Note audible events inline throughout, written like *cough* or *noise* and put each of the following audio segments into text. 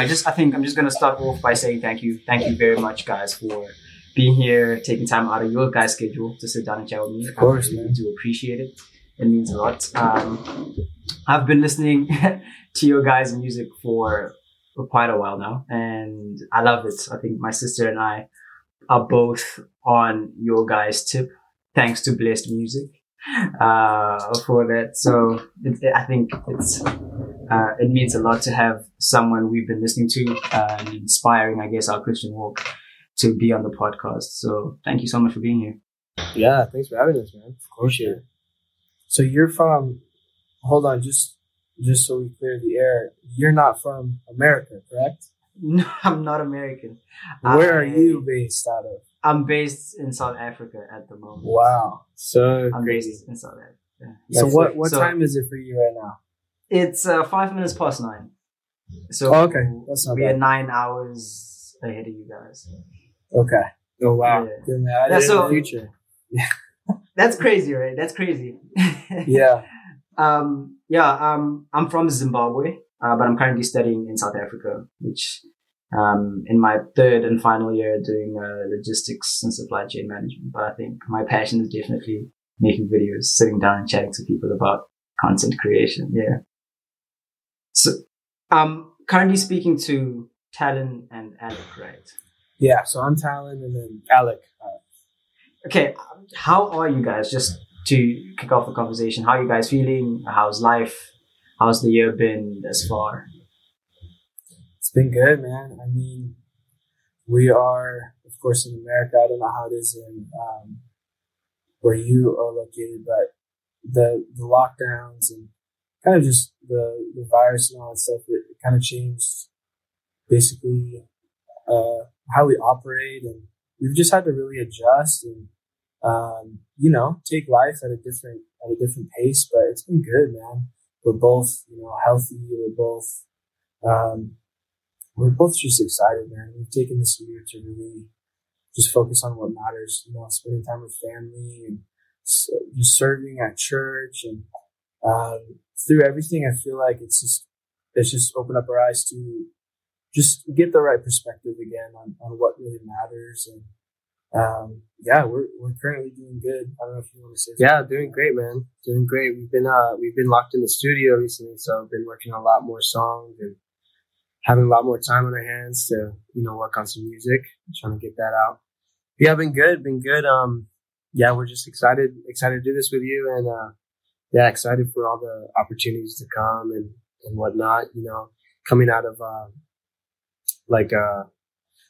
I just I think I'm just gonna start off by saying thank you, thank you very much, guys, for being here, taking time out of your guys' schedule to sit down and chat with me. Of course, I really man. do appreciate it. It means a lot. Um, I've been listening *laughs* to your guys' music for, for quite a while now, and I love it. I think my sister and I are both on your guys' tip, thanks to Blessed Music uh, for that. So it, I think it's uh, it means a lot to have someone we've been listening to uh, and inspiring, I guess, our Christian walk to be on the podcast. So thank you so much for being here. Yeah, thanks for having us, man. Of course, yeah. So you're from? Hold on, just just so we clear the air. You're not from America, correct? *laughs* No, I'm not American. Where are you based out of? I'm based in South Africa at the moment. Wow. So I'm crazy. based in South Africa. Yeah. So what what So- time is it for you right now? It's uh, five minutes past nine. So Oh, okay. That's not we are nine hours ahead of you guys. Okay. Oh wow. Yeah. Yeah, didn't so-. Future. *laughs* That's crazy, right? That's crazy. *laughs* yeah. Um, yeah, um, I'm from Zimbabwe, uh, but I'm currently studying in South Africa, which, um, in my third and final year doing, uh, logistics and supply chain management. But I think my passion is definitely making videos, sitting down and chatting to people about content creation. Yeah. So, um, currently speaking to Talon and Alec, right? Yeah. So I'm Talon, and then Alec. Okay, how are you guys? Just to kick off the conversation, how are you guys feeling? How's life? How's the year been thus far? it's been good, man. I mean, we are, of course, in America. I don't know how it is in um, where you are located, but the the lockdowns and kind of just the the virus and all that stuff. It, it kind of changed basically uh, how we operate, and we've just had to really adjust and um, you know take life at a different at a different pace. But it's been good, man. We're both you know healthy. We're both um, we're both just excited, man. We've taken this year to really just focus on what matters. You know, spending time with family and just serving at church and um, through everything. I feel like it's just it's just opened up our eyes to just get the right perspective again on, on what really matters. And um, yeah, we're we're currently doing good. I don't know if you want to say Yeah, something. doing great, man. Doing great. We've been uh we've been locked in the studio recently, so I've been working on a lot more songs and having a lot more time on our hands to, you know, work on some music, trying to get that out. Yeah, been good, been good. Um yeah, we're just excited excited to do this with you and uh yeah, excited for all the opportunities to come and, and whatnot, you know, coming out of uh like uh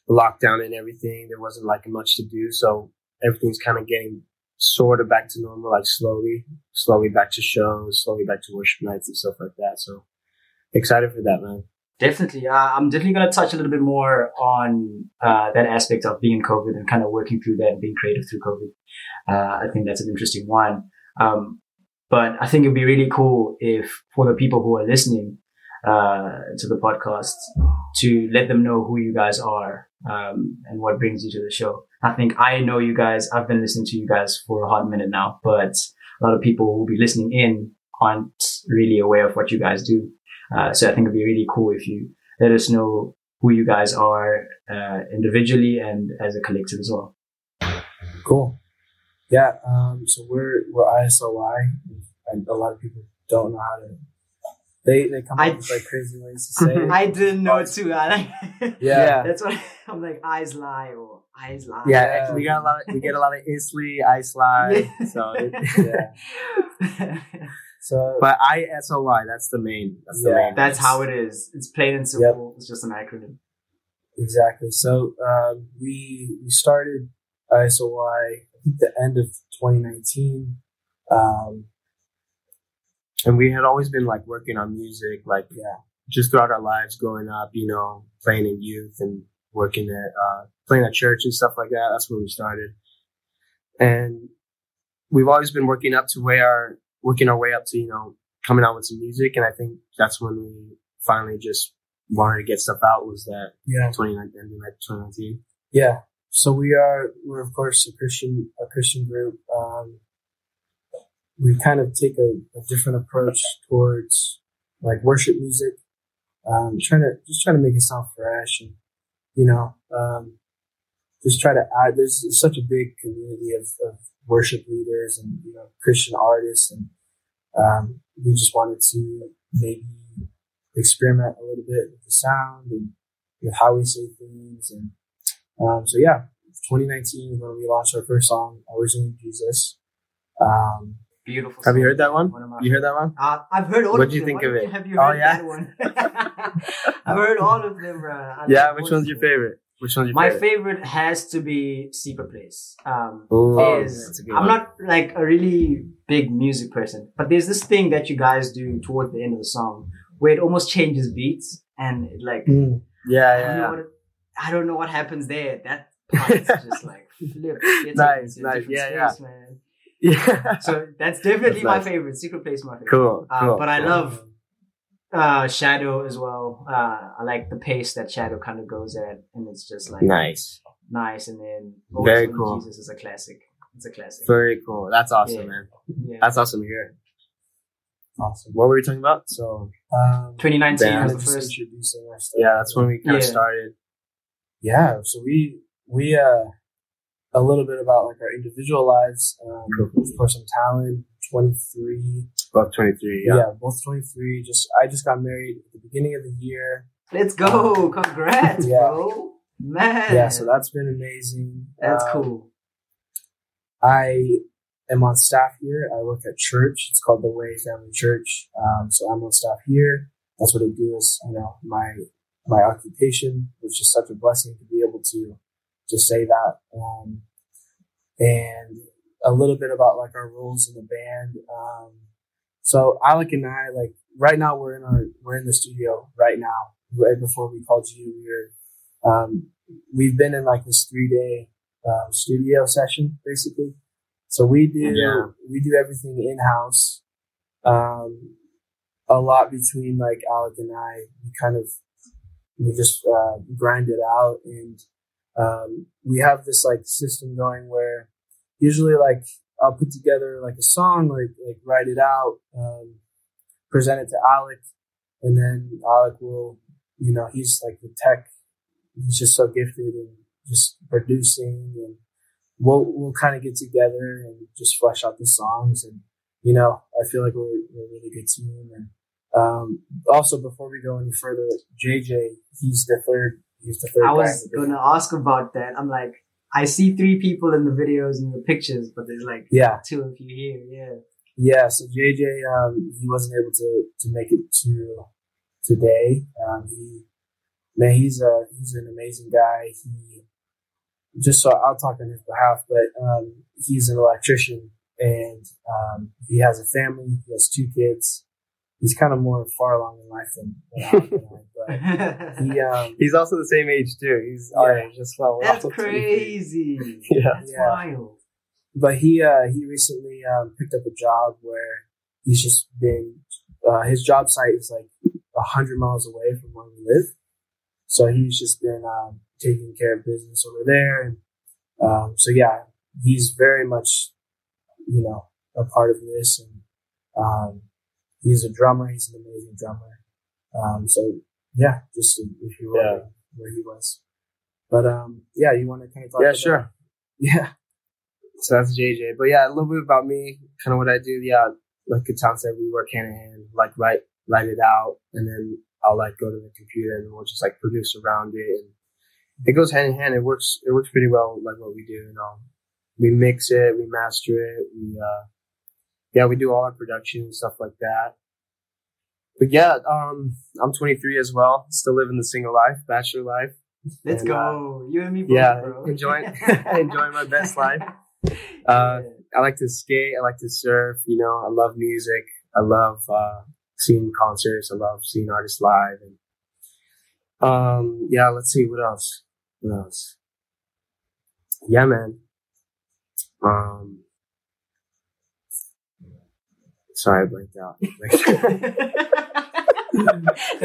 lockdown and everything, there wasn't like much to do, so everything's kind of getting sort of back to normal, like slowly, slowly back to shows, slowly back to worship nights and stuff like that. So excited for that, man. Definitely. Uh, I'm definitely going to touch a little bit more on uh, that aspect of being COVID and kind of working through that and being creative through COVID. Uh, I think that's an interesting one. Um, but I think it'd be really cool if for the people who are listening uh, to the podcast to let them know who you guys are um, and what brings you to the show. I think I know you guys. I've been listening to you guys for a hot minute now, but a lot of people who will be listening in aren't really aware of what you guys do. Uh, so I think it'd be really cool if you let us know who you guys are uh, individually and as a collective as well. Cool. Yeah. Um, so we're we're ISOY, and a lot of people don't know how to. They they come I- up with like crazy ways to say *laughs* it. I didn't know it too. I like, *laughs* yeah. that's what I'm like. Eyes lie or eyes lie. Yeah, Yeah. we got a lot. Of, we get a lot of Isley, Ice Slide. Yeah. So, *laughs* it, Yeah. So but I S O Y. That's the main. That's the Yeah. main. that's how it is. It's plain and simple. It's just an acronym. exactly. So um, we we started ISOY I think the end of 2019. Um, and we had always been like working on music, like yeah. just throughout our lives growing up. You know, playing in youth and working at uh, playing at church and stuff like that. That's where we started, and we've always been working up to where our working our way up to you know coming out with some music. And I think that's when we finally just wanted to get stuff out. Was that Yeah. 2019, 2019? Yeah. So we are we're of course a Christian a Christian group. Um, we kind of take a, a different approach towards like worship music. Um, trying to just trying to make it sound fresh and you know, um, just try to add. There's such a big community of, of worship leaders and you know Christian artists, and um, we just wanted to maybe experiment a little bit with the sound and with how we say things, and um, so yeah, 2019 when we launched our first song, "Originally Jesus." Um, Beautiful. Have you heard that one? One You heard that one? Uh, I've heard all of them. What'd of you think of it? Have you Oh, heard yeah? that one? *laughs* *laughs* I've heard all of them, bro. Yeah. Which one's your favorite? Which one's your My favorite? favorite has to be Secret Place. Um, Ooh, is that's a good I'm one. not like a really big music person, but there's this thing that you guys do towards the end of the song where it almost changes beats and it like mm, Yeah, yeah, yeah. What it, I don't know what happens there. That *laughs* part is just like flip. Gets Nice, into a nice. different Yeah, space, man. Yeah. So that's definitely That's my nice. favorite. Secret Place, is my favorite. Cool. Uh, cool. but I love uh, Shadow as well. Uh, I like the pace that Shadow kind of goes at, and it's just like Nice. nice. And then Very cool. Jesus is a classic. It's a classic. Very cool. That's awesome, Yeah. man. yeah. That's awesome here. awesome. What were we talking about? So Um, 2019 was the first. introducing yeah, that's when we kind of Yeah. started. Yeah so we we uh a little bit about like our individual lives um Cool. of course i'm talon 23 About 23. yeah. Yeah. both 23 just i just got married at the beginning of the year Let's go! Congrats, *laughs* Yeah. bro. Man. yeah so that's been amazing that's Um, cool. i am on staff here i work at church it's called the way family church um so i'm on staff here that's what i do is you know my my occupation was just such a blessing to be able to to say that um and a little bit about like our roles in the band um so alec and i like right now we're in our we're in the studio right now right before we called you we were um we've been in like this three day um, studio session basically so we do Yeah. we do everything in house um a lot between like alec and i we kind of we just uh, grind it out and um, we have this like system going where usually like i'll put together like a song like like write it out um, present it to alec and then alec will you know he's like the tech he's just so gifted and just producing and we'll we'll kind of get together and just flesh out the songs and you know i feel like we're, we're a really good team and um, also, before we go any further, JJ, he's the third. He's the third. I was in the band. gonna ask about that. I'm like, I see three people in the videos and the pictures, but there's like Yeah, two of you here. Yeah. yeah. So JJ, um, he wasn't able to to make it to today. Um, he, man, he's a he's an amazing guy. He just so I'll talk on his behalf, but um, he's an electrician and um, he has a family. He has two kids. He's kind of more far along in life than, than I, *laughs* but *laughs* he um, He's also the same age too. He's our Yeah. age as well. That's crazy. *laughs* Yeah. That's Yeah. wild. but he uh, he recently um, picked up a job where he's just been uh, his job site is like a hundred miles away from where we live, so he's just been um, taking care of business over there, and um, so yeah, he's very much you know a part of this, and um, he's a drummer. He's an amazing drummer. Um, so yeah, just if you were Yeah. where he was, but um, yeah, you want to kind of talk? Yeah, about- sure. Yeah, So that's JJ. But yeah, a little bit about me, kind of what I do. Yeah, like Katan said, we work hand in hand, like write write it out, and then I'll like go to the computer and we'll just like produce around it, and it goes hand in hand. It works. It works pretty well, like what we do. You know, we mix it, we master it, we uh, yeah, we do all our production and stuff like that. But yeah, um, I'm 23 as well, still living the single life, bachelor life. Let's And, go. you and me both, yeah, bro. enjoying *laughs* *laughs* enjoing my best life. Uh, I like to skate. I like to surf. You know, I love music. I love uh, seeing concerts. I love seeing artists live. And um, yeah, let's see what else. What else? Yeah, man. Um, sorry, I blanked out. No,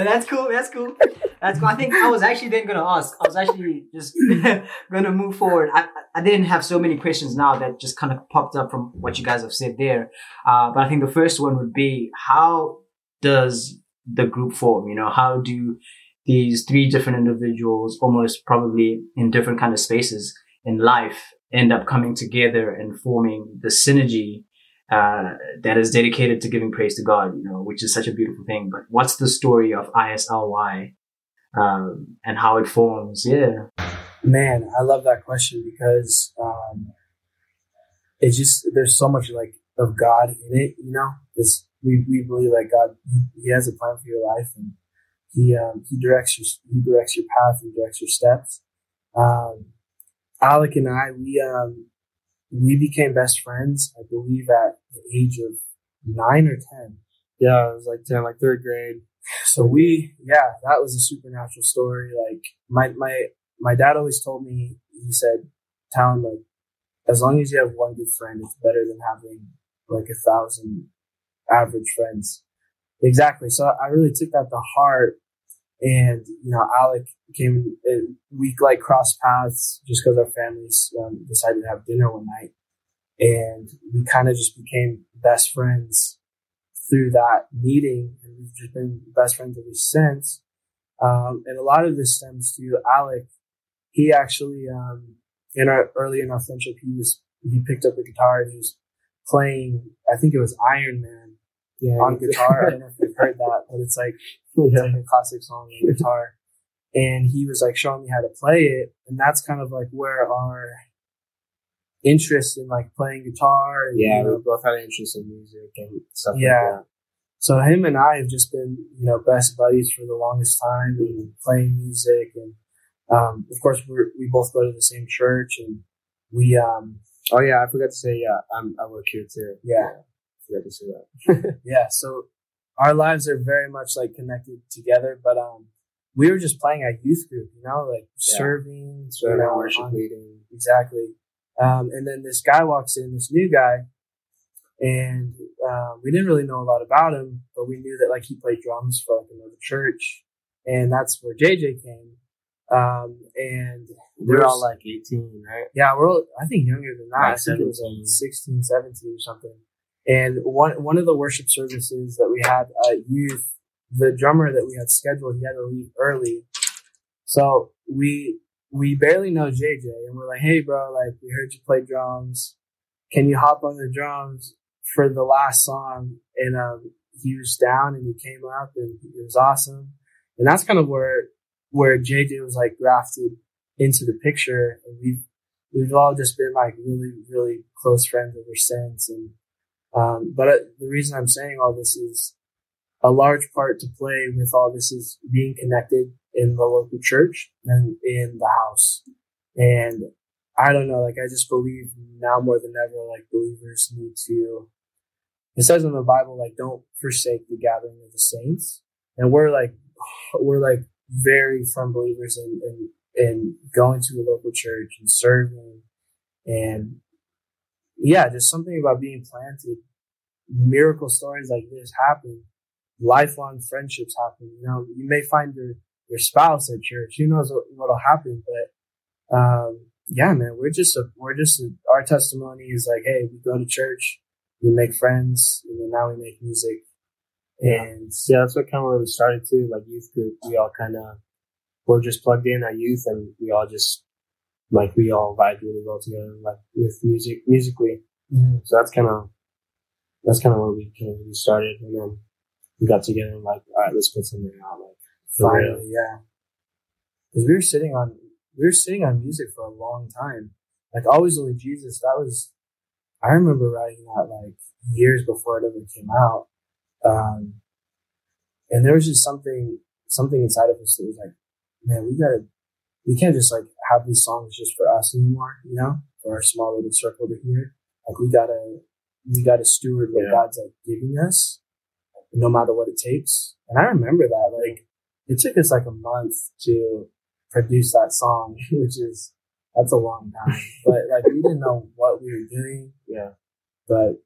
that's cool. That's cool. That's cool. I think I was actually then gonna ask. I was actually just *laughs* gonna move forward. I I didn't have so many questions now that just kind of popped up from what you guys have said there. Uh, but I think the first one would be how does the group form? You know, how do these three different individuals, almost probably in different kind of spaces in life, end up coming together and forming the synergy uh, that is dedicated to giving praise to God, you know, which is such a beautiful thing. But what's the story of ISLY um, and how it forms? Yeah. Man, I love that question because um, it's just there's so much like of God in it, you know. This we we believe that God He has a plan for your life and He um, He directs your He directs your path and directs your steps. Um, Alec and I we um we became best friends. I believe at the age of nine or ten. Yeah, it was like ten, like third grade. So we, yeah, that was a supernatural story. Like my my my dad always told me, he said, "Town like as long as you have one good friend, it's better than having like a thousand average friends. Exactly. So I really took that to heart. And, you know, Alec came, we like crossed paths just because our families um, decided to have dinner one night. And we kind of just became best friends through that meeting. And we've just been best friends ever since. Um, and a lot of this stems to Alec. He actually, um, in our early in our friendship, he was he picked up the guitar and he was playing. I think it was Iron Man yeah, on guitar. I don't know if you've heard that, but it's like *laughs* it's like a classic song on guitar. And he was like showing me how to play it, and that's kind of like where our interest in like playing guitar. And, yeah, you know, we both had interest in music and stuff. Yeah. Like so him and I have just been, you know, best buddies for the longest time and playing music and um, of course, we we both go to the same church, and we. Um, oh yeah, I forgot to say. Yeah, I'm, I work here too. Yeah, yeah forgot to say that. *laughs* yeah, so our lives are very much like connected together, but um, we were just playing at youth group, you know, like yeah. serving, serving, you know, worship on, leading, exactly. Um, and then this guy walks in, this new guy, and uh, we didn't really know a lot about him, but we knew that like he played drums for like another church, and that's where JJ came. Um, and we're all like 18, right? Yeah, we're all, I think younger than that. Like I think it was like 16, 17 or something. And one, one of the worship services that we had at youth, the drummer that we had scheduled, he had to leave early. So we, we barely know JJ and we're like, Hey bro, like we heard you play drums. Can you hop on the drums for the last song? And, um, he was down and he came up and it was awesome. And that's kind of where where JJ was like grafted into the picture and we've, we've all just been like really, really close friends ever since. And, um, but the reason I'm saying all this is a large part to play with all this is being connected in the local church and in the house. And I don't know, like I just believe now more than ever, like believers need to, it says in the Bible, like don't forsake the gathering of the saints. And we're like, we're like very firm believers in, in, in going to a local church and serving and yeah, just something about being planted. Miracle stories like this happen. Lifelong friendships happen. You know, you may find your, your spouse at church. Who knows what, what'll happen, but, um, yeah, man, we're just a, we're just a, our testimony is like, hey, we go to church, we make friends, and then now we make music. And yeah, that's what kind of where we started too. Like youth group, we all kind of were just plugged in at youth, and we all just like we all vibe really well together, like with music musically. Mm-hmm. So that's kind of that's kind of where we kind of started, and then we got together and like, all right, let's put something out. Like finally, yeah, because we were sitting on we were sitting on music for a long time. Like always only Jesus. That was I remember writing that like years before it ever came out. Um, and there was just something, something inside of us that was like, man, we gotta, we can't just like have these songs just for us anymore, you know, for our small little circle to hear. Like we gotta, we gotta steward what yeah. God's like giving us, no matter what it takes. And I remember that, like, it took us like a month to produce that song, *laughs* which is, that's a long time. but like, we didn't know what we were doing. Yeah. But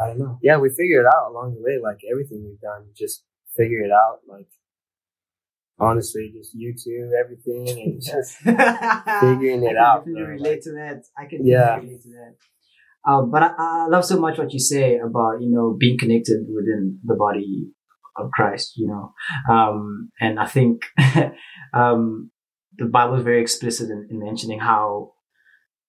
I don't know. Yeah, we figured it out along the way. Like everything we've done, just figure it out. Like honestly, just YouTube everything and *laughs* just figuring it I out. Can relate like, to that. I can yeah. relate to that. Um, but I, I, love so much what you say about you know being connected within the body of Christ, you know. Um, and I think, *laughs* um, the Bible is very explicit in, in mentioning how,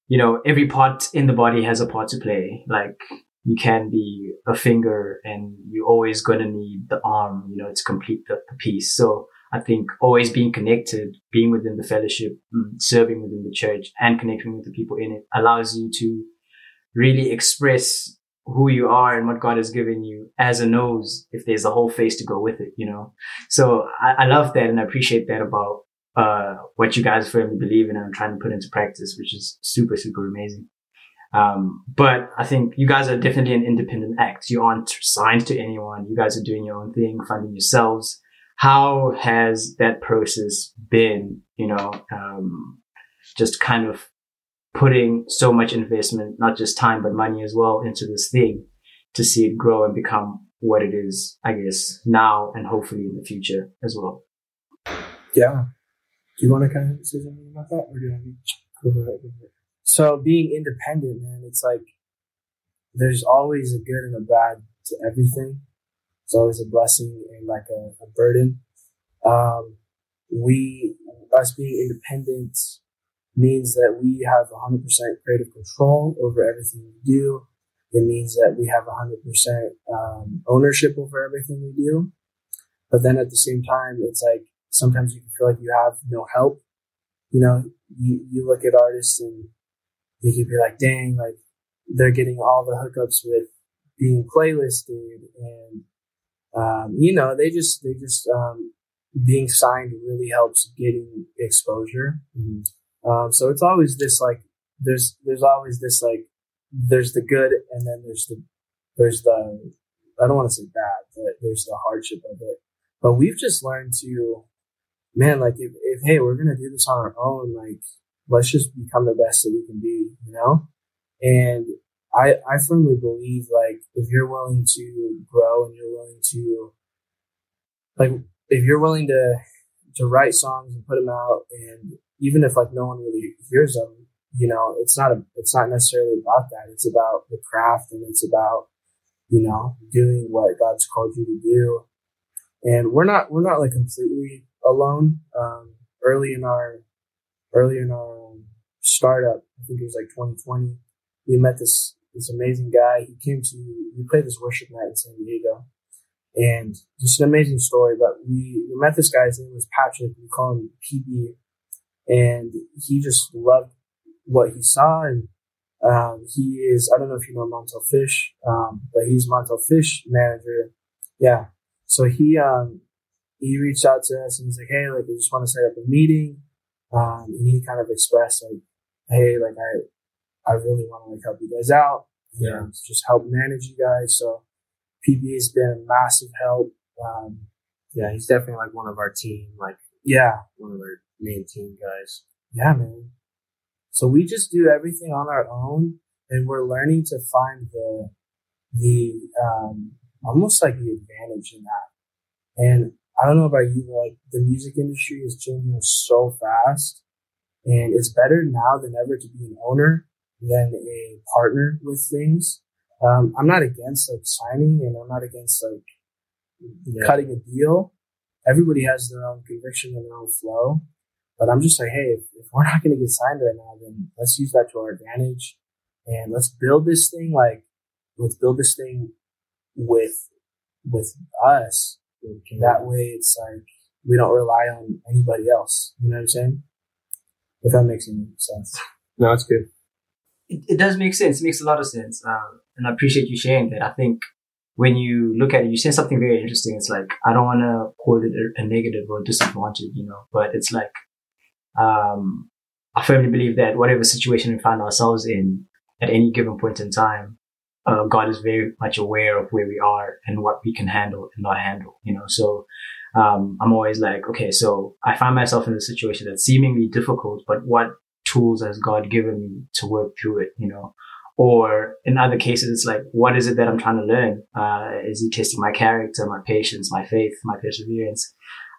you know, every part in the body has a part to play. Like you can be a finger and you're always going to need the arm, you know, to complete the, the piece. So I think always being connected, being within the fellowship, mm, serving within the church and connecting with the people in it allows you to really express who you are and what God has given you as a nose if there's a whole face to go with it, you know? So I, I love that and I appreciate that about, uh, what you guys firmly believe in and are trying to put into practice, which is super, super amazing. Um, but I think you guys are definitely an independent act. You aren't signed to anyone. You guys are doing your own thing, funding yourselves. How has that process been, you know, um, just kind of putting so much investment, not just time, but money as well into this thing to see it grow and become what it is, I guess, now and hopefully in the future as well. Yeah. Do you want to kind of say something about that or do you want to go ahead and? So being independent, man, it's like there's always a good and a bad to everything. It's always a blessing and like a, a burden. Um, we, us being independent, means that we have 100% creative control over everything we do. It means that we have 100% um, ownership over everything we do. But then at the same time, it's like sometimes you can feel like you have no help. You know, you, you look at artists and you can be like, dang, like they're getting all the hookups with being playlisted and, um, you know, they just, they just, um, being signed really helps getting exposure. Mm-hmm. Um, so it's always this like there's there's always this like there's the good and then there's the there's the I don't want to say bad, but there's the hardship of it. But we've just learned to man, like if, if hey, we're gonna do this on our own, like let's just become the best that we can be, you know? And I I firmly believe like if you're willing to grow and you're willing to like if you're willing to to write songs and put them out and even if like no one really hears them, you know, it's not a, it's not necessarily about that. It's about the craft and it's about, you know, doing what God's called you to do. And we're not, we're not like completely alone. Um, early in our, early in our startup, I think it was like 2020, we met this, this amazing guy. He came to, we played this worship night in San Diego and just an amazing story. But we, we met this guy. His name was Patrick. We call him PB and he just loved what he saw. And um, he is, I don't know if you know Montell Fish, um, but he's Montell Fish manager. Yeah. So he, um, he reached out to us and he's like, Hey, like, I just want to set up a meeting. Um, and he kind of expressed like, Hey, like, I, I really want to like help you guys out yeah. just help manage you guys. So PB has been a massive help. Um, yeah, he's definitely like one of our team, like, yeah, one of our main team guys. Yeah, man. So we just do everything on our own and we're learning to find the, the, um, almost like the advantage in that. And I don't know about you, but like the music industry is changing so fast and it's better now than ever to be an owner than a partner with things. Um, I'm not against like signing and I'm not against like yeah. cutting a deal. Everybody has their own conviction and their own flow. But I'm just like, hey, if, if we're not going to get signed right now, then let's use that to our advantage and let's build this thing like, let's build this thing with, with us. That way it's like, we don't rely on anybody else. You know what I'm saying? If that makes any sense. No, it's good. It, it does make sense. It makes a lot of sense. Um, and I appreciate you sharing that. I think when you look at it, you say something very interesting. It's like, I don't want to call it a, a negative or disappointed, you know, but it's like, um, I firmly believe that whatever situation we find ourselves in at any given point in time, uh, God is very much aware of where we are and what we can handle and not handle, you know, so, um, I'm always like, okay, so I find myself in a situation that's seemingly difficult, but what tools has God given me to work through it, you know? Or in other cases, it's like, what is it that I'm trying to learn? Uh, is he testing my character, my patience, my faith, my perseverance?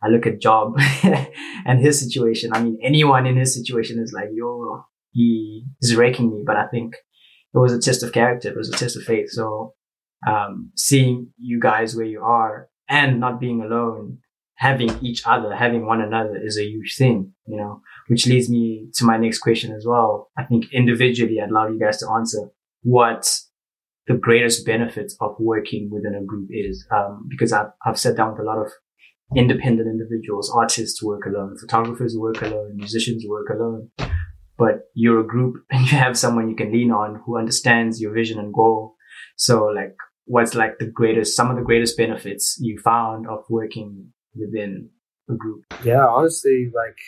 I look at Job *laughs* and his situation. I mean, anyone in his situation is like, yo, he is wrecking me. But I think it was a test of character. It was a test of faith. So, um, seeing you guys where you are and not being alone, having each other, having one another is a huge thing, you know, which leads me to my next question as well. I think individually, I'd love you guys to answer what the greatest benefits of working within a group is. Um, because I've, I've sat down with a lot of independent individuals, artists work alone, photographers work alone, musicians work alone. But you're a group *laughs* and you have someone you can lean on who understands your vision and goal. So like, what's like the greatest, some of the greatest benefits you found of working within a group? Yeah, honestly, like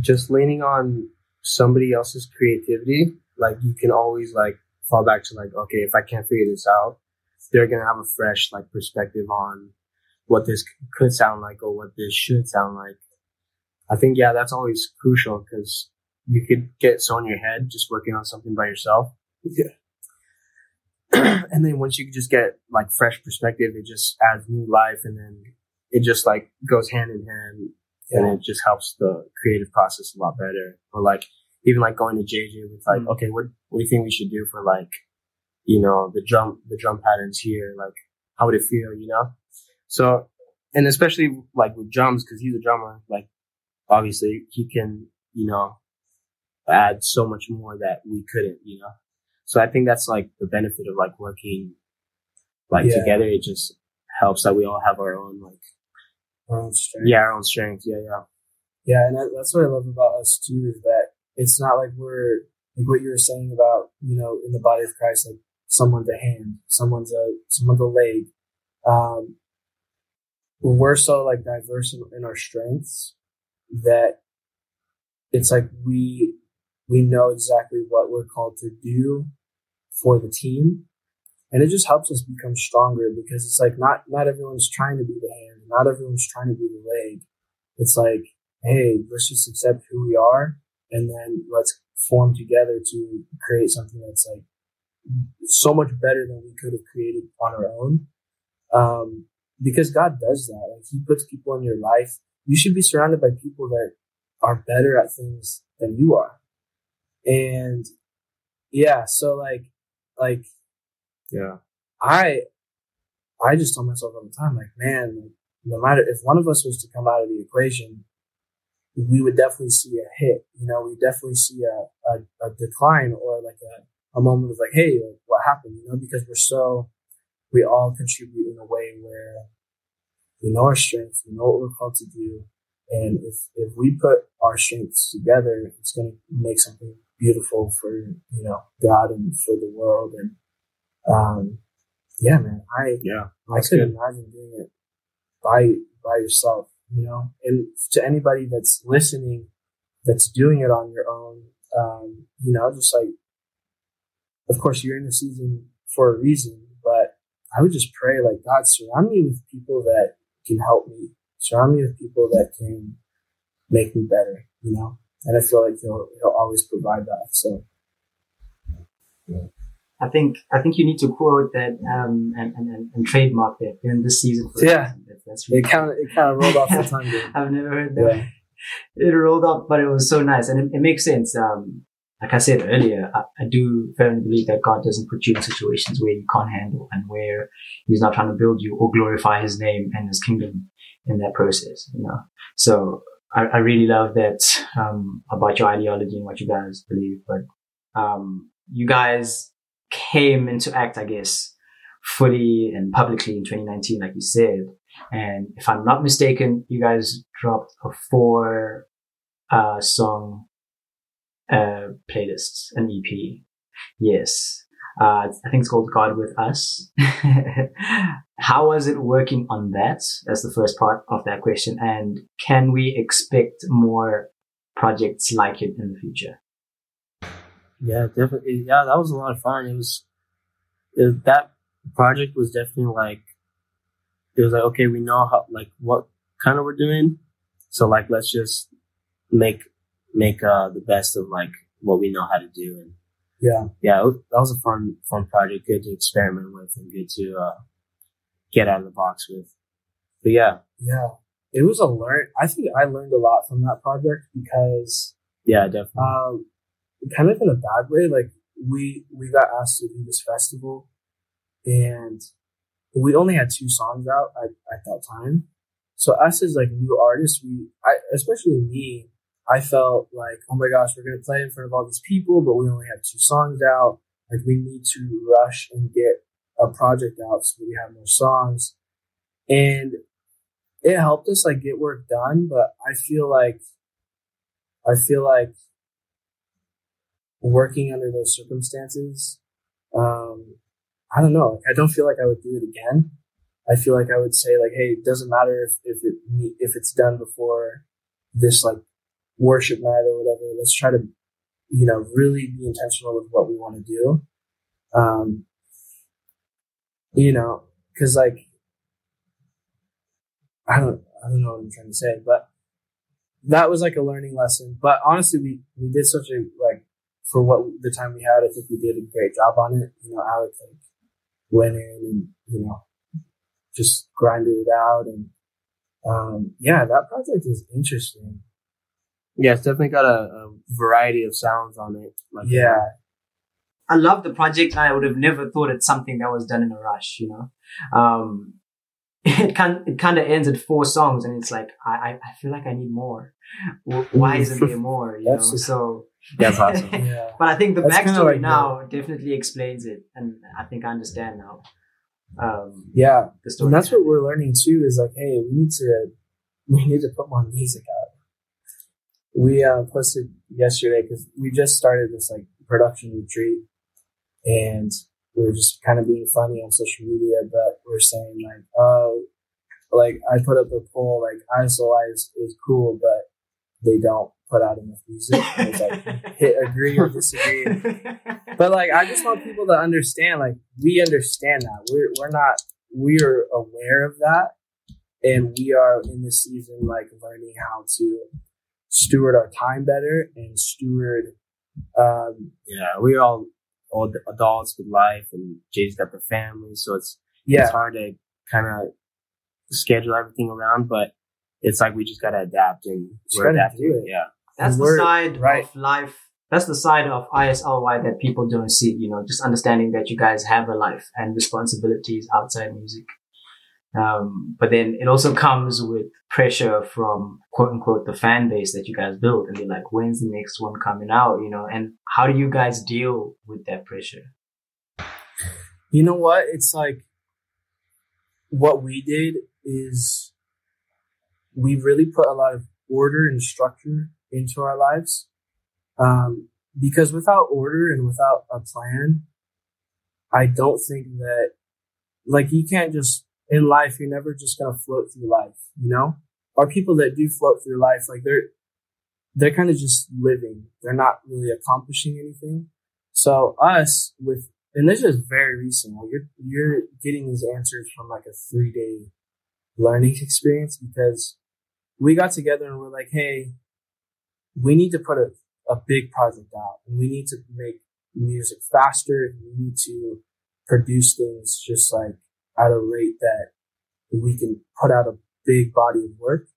just leaning on somebody else's creativity, like you can always like fall back to like, okay, if I can't figure this out, they're gonna have a fresh like perspective on what this could sound like or what this should sound like. I think yeah, that's always crucial because you could get so in your head just working on something by yourself. Yeah. *clears throat* and then once you just get like fresh perspective, it just adds new life and then it just like goes hand in hand Yeah. and it just helps the creative process a lot better. Or like even like going to JJ with like, Mm. okay, what what do you think we should do for like, you know, the drum the drum patterns here? Like, how would it feel? You know, so and especially like with drums because he's a drummer. Like, obviously he can you know add so much more that we couldn't. You know, so I think that's like the benefit of like working like Yeah. together. It just helps that we all have our own like Our own strength. yeah our own strength. Yeah, yeah. Yeah, and that, that's what I love about us too is that it's not like we're like what you were saying about you know in the body of Christ, like someone's a hand, someone's a someone's a leg. Um, we're so like diverse in, in our strengths that it's like we we know exactly what we're called to do for the team and it just helps us become stronger because it's like not not everyone's trying to be the hand not everyone's trying to be the leg. It's like hey let's just accept who we are and then let's form together to create something that's like so much better than we could have created on our own. Um, because god does that. Like he puts people in your life. You should be surrounded by people that are better at things than you are. And yeah so like like Yeah. I I just tell myself all the time, like, man, like, no matter if one of us was to come out of the equation, we would definitely see a hit. You know, we definitely see a, a, a decline or like a, a moment of like, hey, like, what happened? You know, because we're so we all contribute in a way where we know our strengths, we know what we're called to do, and if if we put our strengths together, it's going to make something beautiful for you know God and for the world and um, yeah, man, I Yeah. I couldn't imagine doing it by by yourself, you know. And to anybody that's listening, that's doing it on your own, um, you know, just like, of course, you're in the season for a reason, but I would just pray, like, God, surround me with people that can help me, surround me with people that can make me better, you know. And I feel like He'll He'll always provide that. So I think I think you need to quote that um, and, and, and, trademark that in this season. For Yeah. That, that's it kind of it kind of rolled off the tongue. *laughs* I've never heard that. Yeah. It rolled off, but it was so nice, and it, it makes sense. Um, like I said earlier, I, I do firmly believe that God doesn't put you in situations where you can't handle and where He's not trying to build you or glorify His name and His kingdom in that process. You know, so I, I really love that um, about your ideology and what you guys believe. But um, you guys came into act, I guess, fully and publicly in 2019, like you said. And if I'm not mistaken, you guys dropped a four uh, song uh, playlist, an EP. Yes. Uh, I think it's called God with Us. *laughs* How was it working on that? That's the first part of that question. And can we expect more projects like it in the future? Yeah, definitely. Yeah, that was a lot of fun. It was, it, that project was definitely like, it was like, okay, we know how, like, what kind of we're doing. So, like, let's just make, make, uh, the best of, like, what we know how to do. And Yeah. yeah, it that was a fun, fun project. Good to experiment with and good to, uh, get out of the box with. But yeah, Yeah. It was a learn. I think I learned a lot from that project because, yeah, definitely. um, kind of in a bad way, like we, we got asked to do this festival and we only had two songs out at, at that time. So us as like new artists, we, I, especially me, I felt like, oh my gosh, we're to play in front of all these people, but we only have two songs out. Like we need to rush and get a project out so we have more songs. And it helped us like get work done, but I feel like, I feel like working under those circumstances, um, I don't know. I don't feel like I would do it again. I feel like I would say like, hey, it doesn't matter if if it if it's done before this like worship night or whatever. Let's try to, you know, really be intentional with what we want to do. Um, you know, because like, I don't, I don't know what I'm trying to say, but that was like a learning lesson. But honestly, we we did such a like for what the time we had. I think we did a great job on it. You know, Alex like went in and you know just grinded it out and um, yeah, that project is interesting. Yeah, it's definitely got a, a variety of sounds on it. Like yeah. I love the project. I would have never thought it's something that was done in a rush, you know. Um, it *laughs* can it kind of ends at four songs, and it's like I, I feel like I need more. Why isn't there more? You *laughs* know, so that's *laughs* awesome. yeah. But I think the that's backstory like now definitely explains it, and I think I understand now. Um, yeah, the story. And that's what we're learning too. Is like, hey, we need to *laughs* we need to put more music out we uh, posted yesterday because we just started this like production retreat and we are just kind of being funny on social media, but we're saying like, oh, like I put up a poll like ISOY is, is cool, but they don't put out enough music. *laughs* It's like hit agree or disagree. *laughs* but like I just want people to understand, like we understand that. We're we're not we're aware of that and we are in this season like learning how to steward our time better and steward. Um, yeah, we're all all adults with life, and Jay's got the family, so it's yeah. it's hard to kind of schedule everything around. But it's like we just gotta adapt, and just we're adapting. It. Yeah, that's the side right. of life. That's the side of ISLY that people don't see. You know, just understanding that you guys have a life and responsibilities outside music. Um, but then it also comes with pressure from quote unquote the fan base that you guys build. And they're like, when's the next one coming out? You know, and how do you guys deal with that pressure? You know what? It's like what we did is we really put a lot of order and structure into our lives. Um, because without order and without a plan, I don't think that like you can't just in life, you're never just going to float through life, you know? Or people that do float through life, like they're, they're kind of just living. They're not really accomplishing anything. So us with, and this is very recent, like you're, you're getting these answers from like a three day learning *laughs* experience because we got together and we're like, Hey, we need to put a, a big project out and we need to make music faster. We need to produce things just like at a rate that we can put out a big body of work.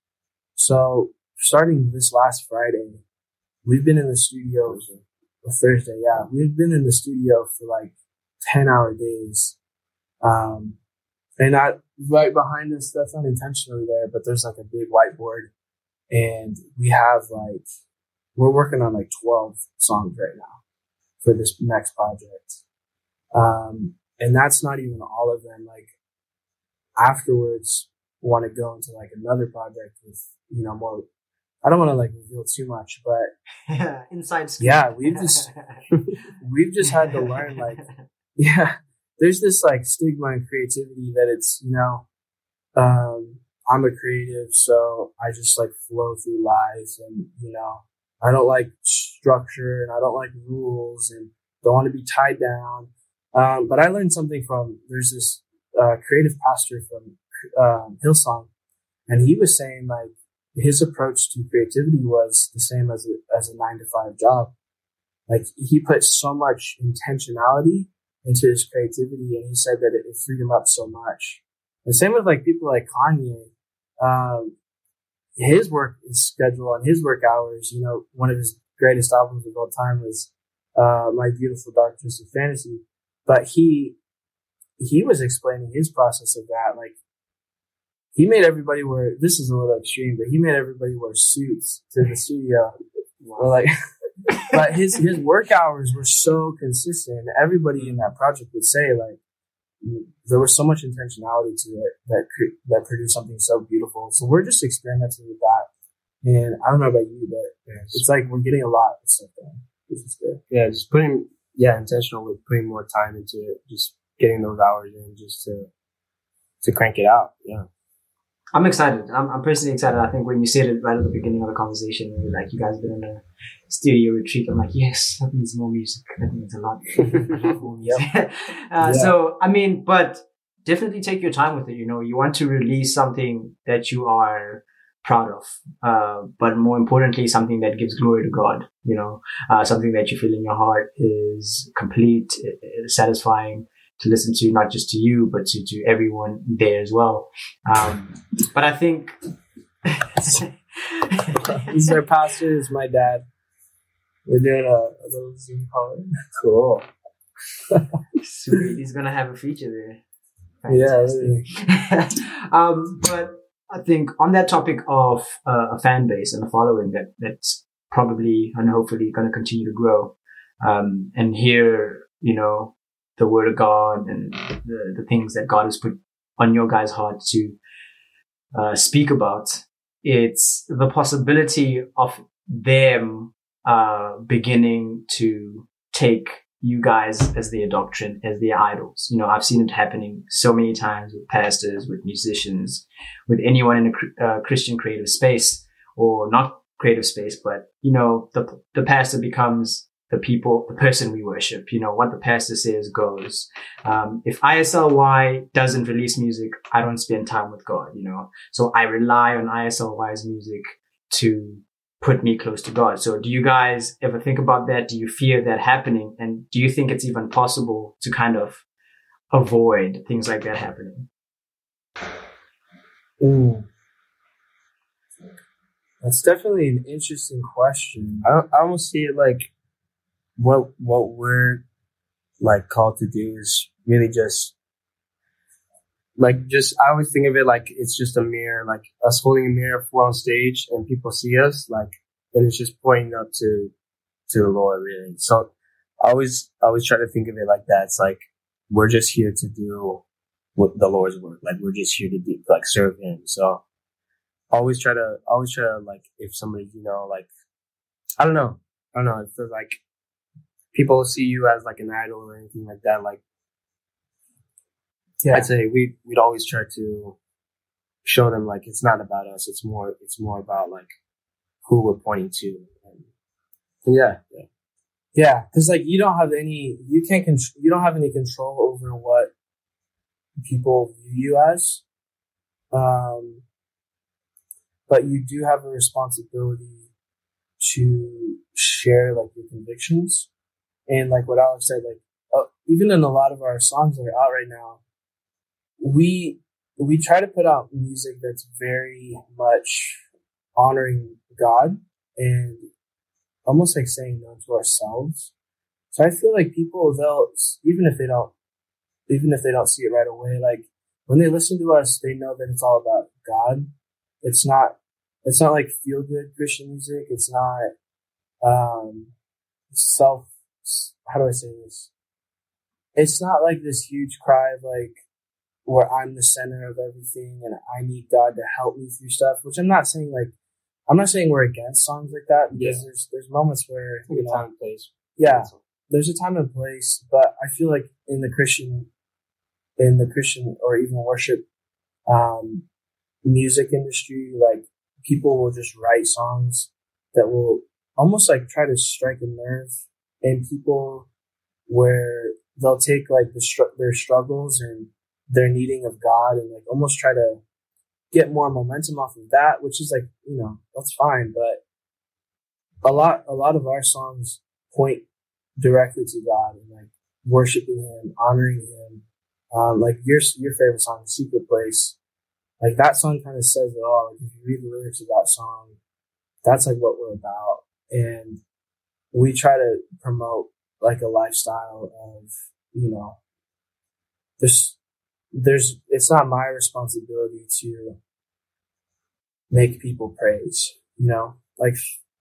So starting this last Friday, we've been in the studio or Thursday. Yeah. We've been in the studio for like 10 hour days. Um, and not right behind us, that's unintentionally there, but there's like a big whiteboard and we have like, we're working on like 12 songs right now for this next project. Um, and that's not even all of them. Like afterwards, want to go into like another project with you know more. I don't want to like reveal too much, but *laughs* inside. Scoop. Yeah, we've just *laughs* we've just had to learn like *laughs* yeah. There's this like stigma in creativity that it's you know um, I'm a creative, so I just like flow through lives and, you know, I don't like structure and I don't like rules and don't want to be tied down. Um, but I learned something from there's this uh, creative pastor from um, Hillsong, and he was saying like his approach to creativity was the same as a, as a nine to five job. Like he put so much intentionality into his creativity, and he said that it, it freed him up so much. And same with like people like Kanye. Um, his work is schedule and his work hours. You know, one of his greatest albums of all time was uh, "My Beautiful Dark Twisted Fantasy." but he he was explaining his process of that. Like he made everybody wear. This is a little extreme, but he made everybody wear suits to the studio. Or like, *laughs* but his his work hours were so consistent. Everybody in that project would say like there was so much intentionality to it that that produced something so beautiful. So we're just experimenting with that. And I don't know about you, but yes. it's like we're getting a lot of stuff done, which is good. Yeah, just putting yeah intentional with putting more time into it, just getting those hours in, just to to crank it out. Yeah. I'm excited. I'm, I'm personally excited. I think when you said it right at the beginning of the conversation, like you guys have been in a studio retreat, I'm like, yes, that means more music. That means a lot. *laughs* *laughs* uh, yeah. So, I mean, but definitely take your time with it. You know, you want to release something that you are proud of, uh, but more importantly, something that gives glory to God. You know, uh, something that you feel in your heart is complete, satisfying to listen to, not just to you, but to, to everyone there as well. Um, but I think. *laughs* He's our pastor, is my dad. We're doing a, a little Zoom call. Cool. *laughs* Sweet. He's going to have a feature there. Yeah. *laughs* um, but I think on that topic of uh, a fan base and a following that that's probably and hopefully going to continue to grow. Um, and here, you know, the word of God and the, the things that God has put on your guys' heart to uh, speak about. It's the possibility of them uh, beginning to take you guys as their doctrine, as their idols. You know, I've seen it happening so many times with pastors, with musicians, with anyone in a uh, Christian creative space or not creative space, but you know, the the pastor becomes the people, the person we worship. You know, what the pastor says goes. Um, if ISLY doesn't release music, I don't spend time with God, you know. So I rely on ISLY's music to put me close to God. So do you guys ever think about that? Do you fear that happening? And do you think it's even possible to kind of avoid things like that happening? Ooh. That's definitely an interesting question. I, I almost see it like what what we're like called to do is really just like just I always think of it like it's just a mirror, like us holding a mirror we're on stage and people see us, like and it's just pointing up to to the Lord really. So I always I always try to think of it like that. It's like we're just here to do what the Lord's work. Like we're just here to do like serve him. So always try to always try to like if somebody, you know, like I don't know. I don't know. It feels like people see you as like an idol or anything like that, like yeah. I'd say we we'd always try to show them like it's not about us. It's more it's more about like who we're pointing to. And yeah, yeah, yeah. Because like you don't have any, you can't control. You don't have any control over what people view you as. Um, but you do have a responsibility to share like your convictions and like what Alec said, like uh, even in a lot of our songs that are out right now, we we try to put out music that's very much honoring God and almost like saying no to ourselves. So I feel like people they'll even if they don't even if they don't see it right away, like when they listen to us, they know that it's all about God. It's not it's not like feel good Christian music. It's not um self how do I say this? It's not like this huge cry of like where I'm the center of everything and I need God to help me through stuff, which I'm not saying like I'm not saying we're against songs like that because yeah. there's there's moments where you know, time and place. Yeah. There's a time and place, but I feel like in the Christian in the Christian or even worship um music industry, like people will just write songs that will almost like try to strike a nerve and people where they'll take like the str- their struggles and their needing of God and like almost try to get more momentum off of that, which is like, you know, that's fine. But a lot, a lot of our songs point directly to God and like worshiping Him, honoring Him. Um, like your, your favorite song, Secret Place, like that song kind of says it all. Like if you read the lyrics of that song, that's like what we're about. And we try to promote like a lifestyle of, you know, there's, there's it's not my responsibility to make people praise. You know, like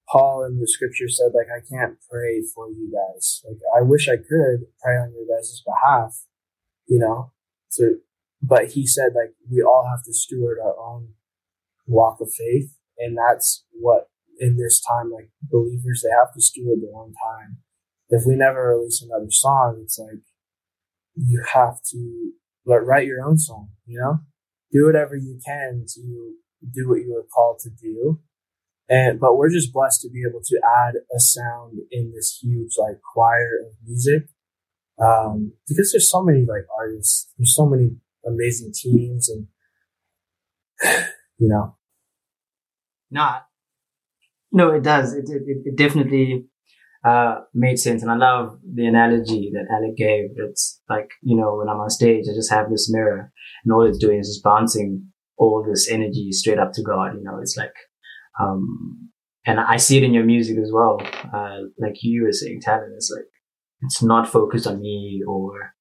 Paul in the scripture said, like I can't pray for you guys. Like I wish I could pray on your guys' behalf. You know, to but he said like we all have to steward our own walk of faith, and that's what in this time like believers they have to steward their own time. If we never release another song, it's like you have to write your own song. You know, do whatever you can to do what you were called to do. And, but we're just blessed to be able to add a sound in this huge like choir of music. Um, because there's so many like artists, there's so many amazing teams and, *sighs* you know. Not, no, it does. It, it, it definitely, uh, made sense. And I love the analogy that Alec gave. It's like, you know, when I'm on stage, I just have this mirror and all it's doing is just bouncing all this energy straight up to God. You know, it's like, um, and I see it in your music as well. Uh, like you were saying, talent is like, it's not focused on me or,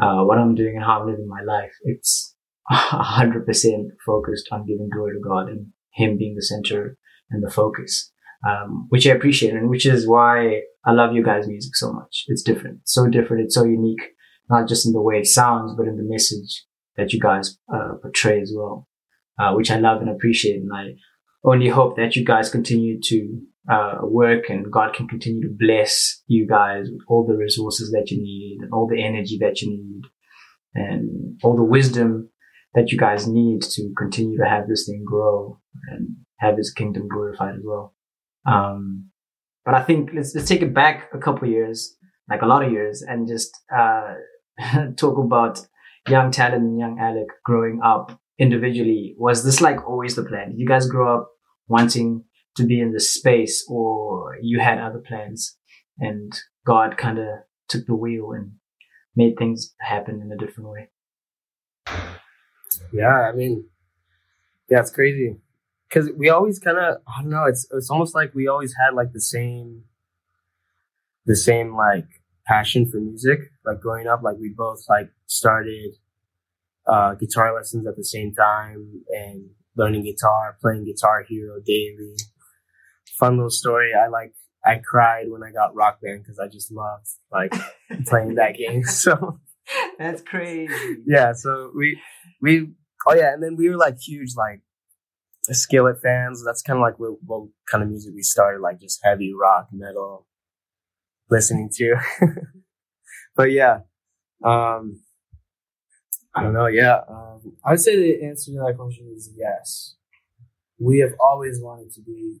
uh, what I'm doing and how I'm living my life. It's *laughs* hundred percent focused on giving glory to God and Him being the center and the focus. Um, which I appreciate and which is why I love you guys' music so much. It's different, so different, it's so unique, not just in the way it sounds, but in the message that you guys uh, portray as well uh, which I love and appreciate. And I only hope that you guys continue to uh, work and God can continue to bless you guys with all the resources that you need and all the energy that you need and all the wisdom that you guys need to continue to have this thing grow and have his kingdom glorified as well. Um, but I think let's, let's take it back a couple years, like a lot of years and just, uh, *laughs* talk about young Talon and young Alec growing up individually, was this like always the plan? Did you guys grow up wanting to be in this space or you had other plans and God kind of took the wheel and made things happen in a different way? Yeah, I mean, yeah, it's crazy because we always kind of I don't know. It's it's almost like we always had like the same, the same like passion for music. Like growing up, like we both like started uh, guitar lessons at the same time and learning guitar, playing Guitar Hero daily. Fun little story. I like I cried when I got Rock Band because I just loved like *laughs* playing that game. *laughs* So that's crazy. Yeah. So we we oh yeah, and then we were like huge like Skillet fans. That's kind of like what, what kind of music we started, like just heavy rock, metal, listening to. *laughs* but yeah, um, I don't know. Yeah, um, I'd say the answer to that question is yes. We have always wanted to be.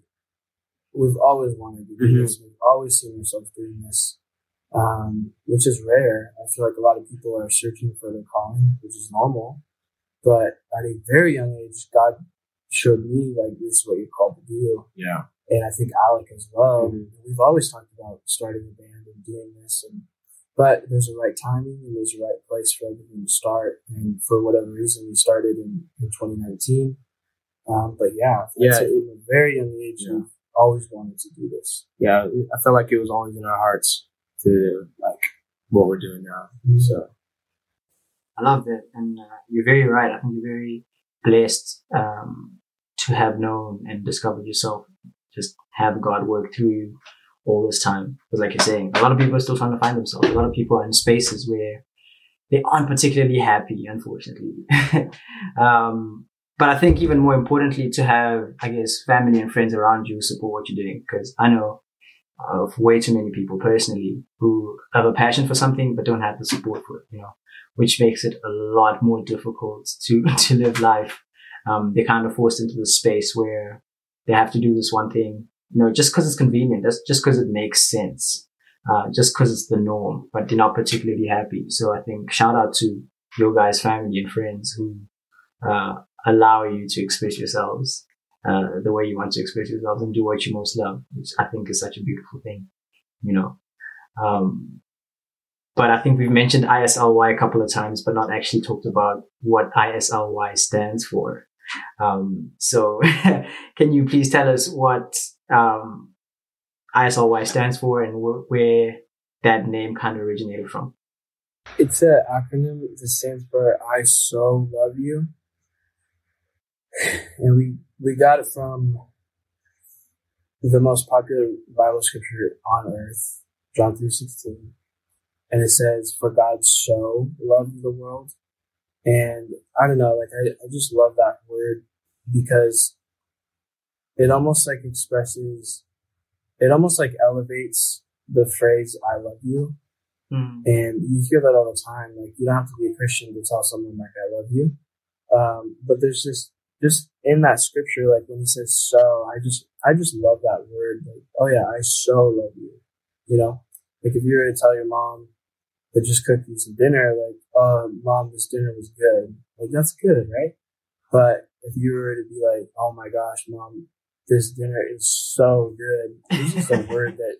We've always wanted to do mm-hmm. this. We've always seen ourselves doing this, um, which is rare. I feel like a lot of people are searching for their calling, which is normal. But at a very young age, God showed me like this is what you're called to do. Yeah. And I think Alec as well. Mm-hmm. We've always talked about starting a band and doing this and but there's a right timing and there's a right place for everything to start. And for whatever reason, we started in, in 2019. Um, but yeah, yeah, in a very young age, yeah. we've always wanted to do this. Yeah, I felt like it was always in our hearts to like what we're doing now. Mm-hmm. So I love that, and uh, you're very right. I think you're very blessed um, to have known and discovered yourself. Just have God work through you all this time. Because like you're saying, a lot of people are still trying to find themselves. A lot of people are in spaces where they aren't particularly happy, unfortunately. *laughs* um, but I think even more importantly to have, I guess, family and friends around you support what you're doing. Because I know of way too many people personally who have a passion for something but don't have the support for it, you know, which makes it a lot more difficult to, *laughs* to live life. Um, they're kind of forced into the space where they have to do this one thing you know, just because it's convenient, that's just because it makes sense, uh, just because it's the norm, but they're not particularly happy. So I think shout out to your guys' family and friends who uh, allow you to express yourselves uh, the way you want to express yourselves and do what you most love, which I think is such a beautiful thing, you know. Um, but I think we've mentioned ISLY a couple of times, but not actually talked about what ISLY stands for. Um, so *laughs* can you please tell us what um, ISLY stands for and wh- where that name kind of originated from. It's an acronym that stands for I so love you. And we we got it from the most popular Bible scripture on earth, John three sixteen. And it says, For God so loved the world. And I don't know, like I, I just love that word because it almost like expresses it almost like elevates the phrase I love you. Mm. And you hear that all the time. Like you don't have to be a Christian to tell someone like I love you. Um, but there's just just in that scripture, like when he says so, I just I just love that word. Like, oh yeah, I so love you. You know? Like if you were to tell your mom that just cooked you some dinner, like, oh mom, this dinner was good. Like that's good, right? But if you were to be like, oh my gosh, mom, this dinner is so good. It's just a word that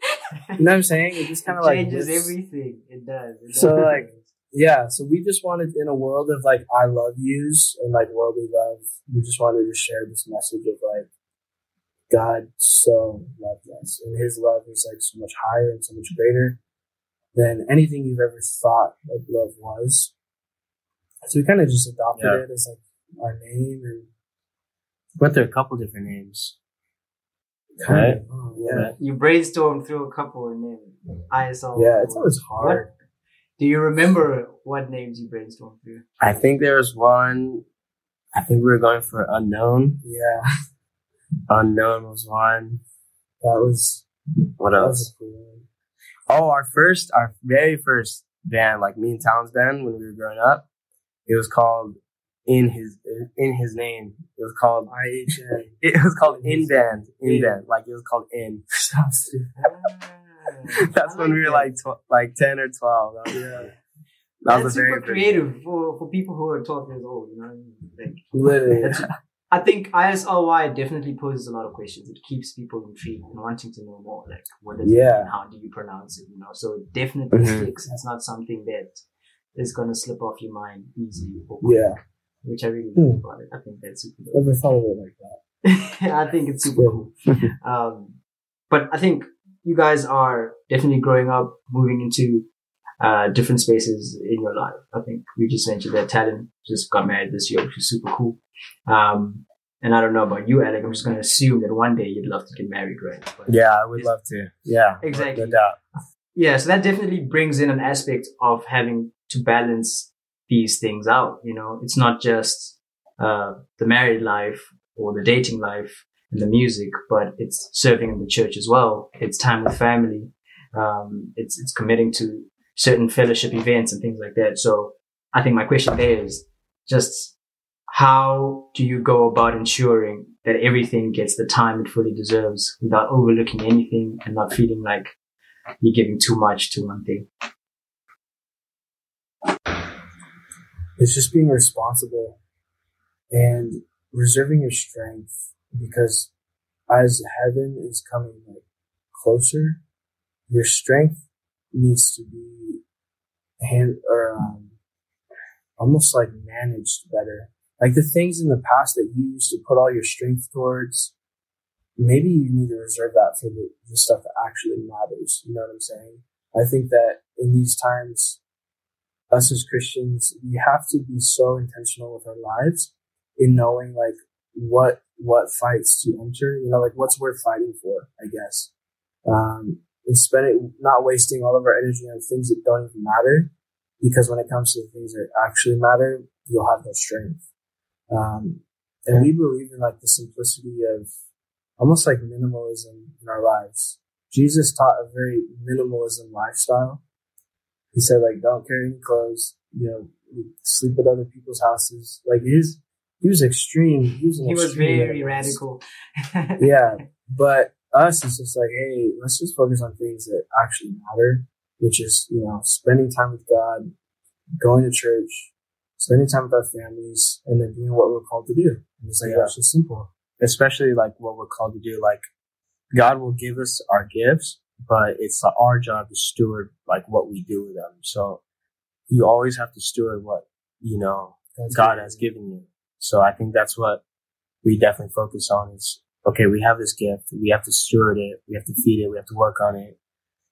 you know what I'm saying? It just kind of like changes lifts- everything. It does. It So, does. like, yeah, so we just wanted in a world of like I love yous and like worldly love, we just wanted to share this message of like God so loved us and his love is like so much higher and so much greater than anything you've ever thought like love was. So we kind of just adopted Yeah. it as like our name and Went through a couple different names. kind Right. of, oh, yeah. you brainstormed through a couple and then ISL. Yeah, it's always hard. What, do you remember what names you brainstormed through? I think there was one. I think we were going for unknown. Yeah, Unknown was one. that was What that else? was a cool one. Oh, our first, our very first band, like me and Towns band when we were growing up, it was called in his in his name. It was called IHN. *laughs* it was called In band in band like it was called in. *laughs* Ah, That's when we were like tw- like ten or twelve. That was, Yeah. that That's was super creative for, for people who are 12 years old. You know, what I mean? like Literally. *laughs* I think ISLY definitely poses a lot of questions. It keeps people intrigued and wanting to know more. Like, what it Yeah. mean? How do you pronounce it? You know, so it definitely sticks. It's not something that is gonna slip off your mind easily. Or quick, Yeah. which I really Hmm. like about it. I think that's super. Dope. Never thought of it like that. *laughs* I think it's super cool. Um, but I think you guys are definitely growing up, moving into uh, different spaces in your life. I think we just mentioned that Talon just got married this year, which is super cool. Um, and I don't know about you, Alec. I'm just going to assume that one day you'd love to get married, right? But Yeah, I would love to. Yeah, Exactly. No doubt. yeah, so that definitely brings in an aspect of having to balance these things out. You know, it's not just uh, the married life or the dating life and the music, but it's serving in the church as well. It's time with family. Um, it's it's committing to certain fellowship events and things like that. So I think my question there is just how do you go about ensuring that everything gets the time it fully deserves without overlooking anything and not feeling like you're giving too much to one thing. It's just being responsible and reserving your strength because as heaven is coming closer, your strength needs to be hand or um, almost like managed better. Like the things in the past that you used to put all your strength towards, maybe you need to reserve that for the, the stuff that actually matters. You know what I'm saying? I think that in these times, us as Christians, we have to be so intentional with our lives in knowing like what what fights to enter. You know, like what's worth fighting for. I guess, um, and it, not wasting all of our energy on things that don't even matter, because when it comes to the things that actually matter, you'll have no strength. Um, and we believe in like the simplicity of almost like minimalism in our lives. Jesus taught a very minimalism lifestyle. He said like, don't carry any clothes, you know, sleep at other people's houses. Like his, he was extreme. He was, He was very radical. *laughs* yeah, but us is just like, hey, let's just focus on things that actually matter, which is you know spending time with God, going to church, spending time with our families, and then doing what we're called to do. And it's like Yeah. that's just simple. Especially like what we're called to do. Like God will give us our gifts, but it's our job to steward like what we do with them. So you always have to steward what you know That's God has given you. So I think that's what we definitely focus on is, okay, we have this gift. We have to steward it. We have to feed it. We have to work on it.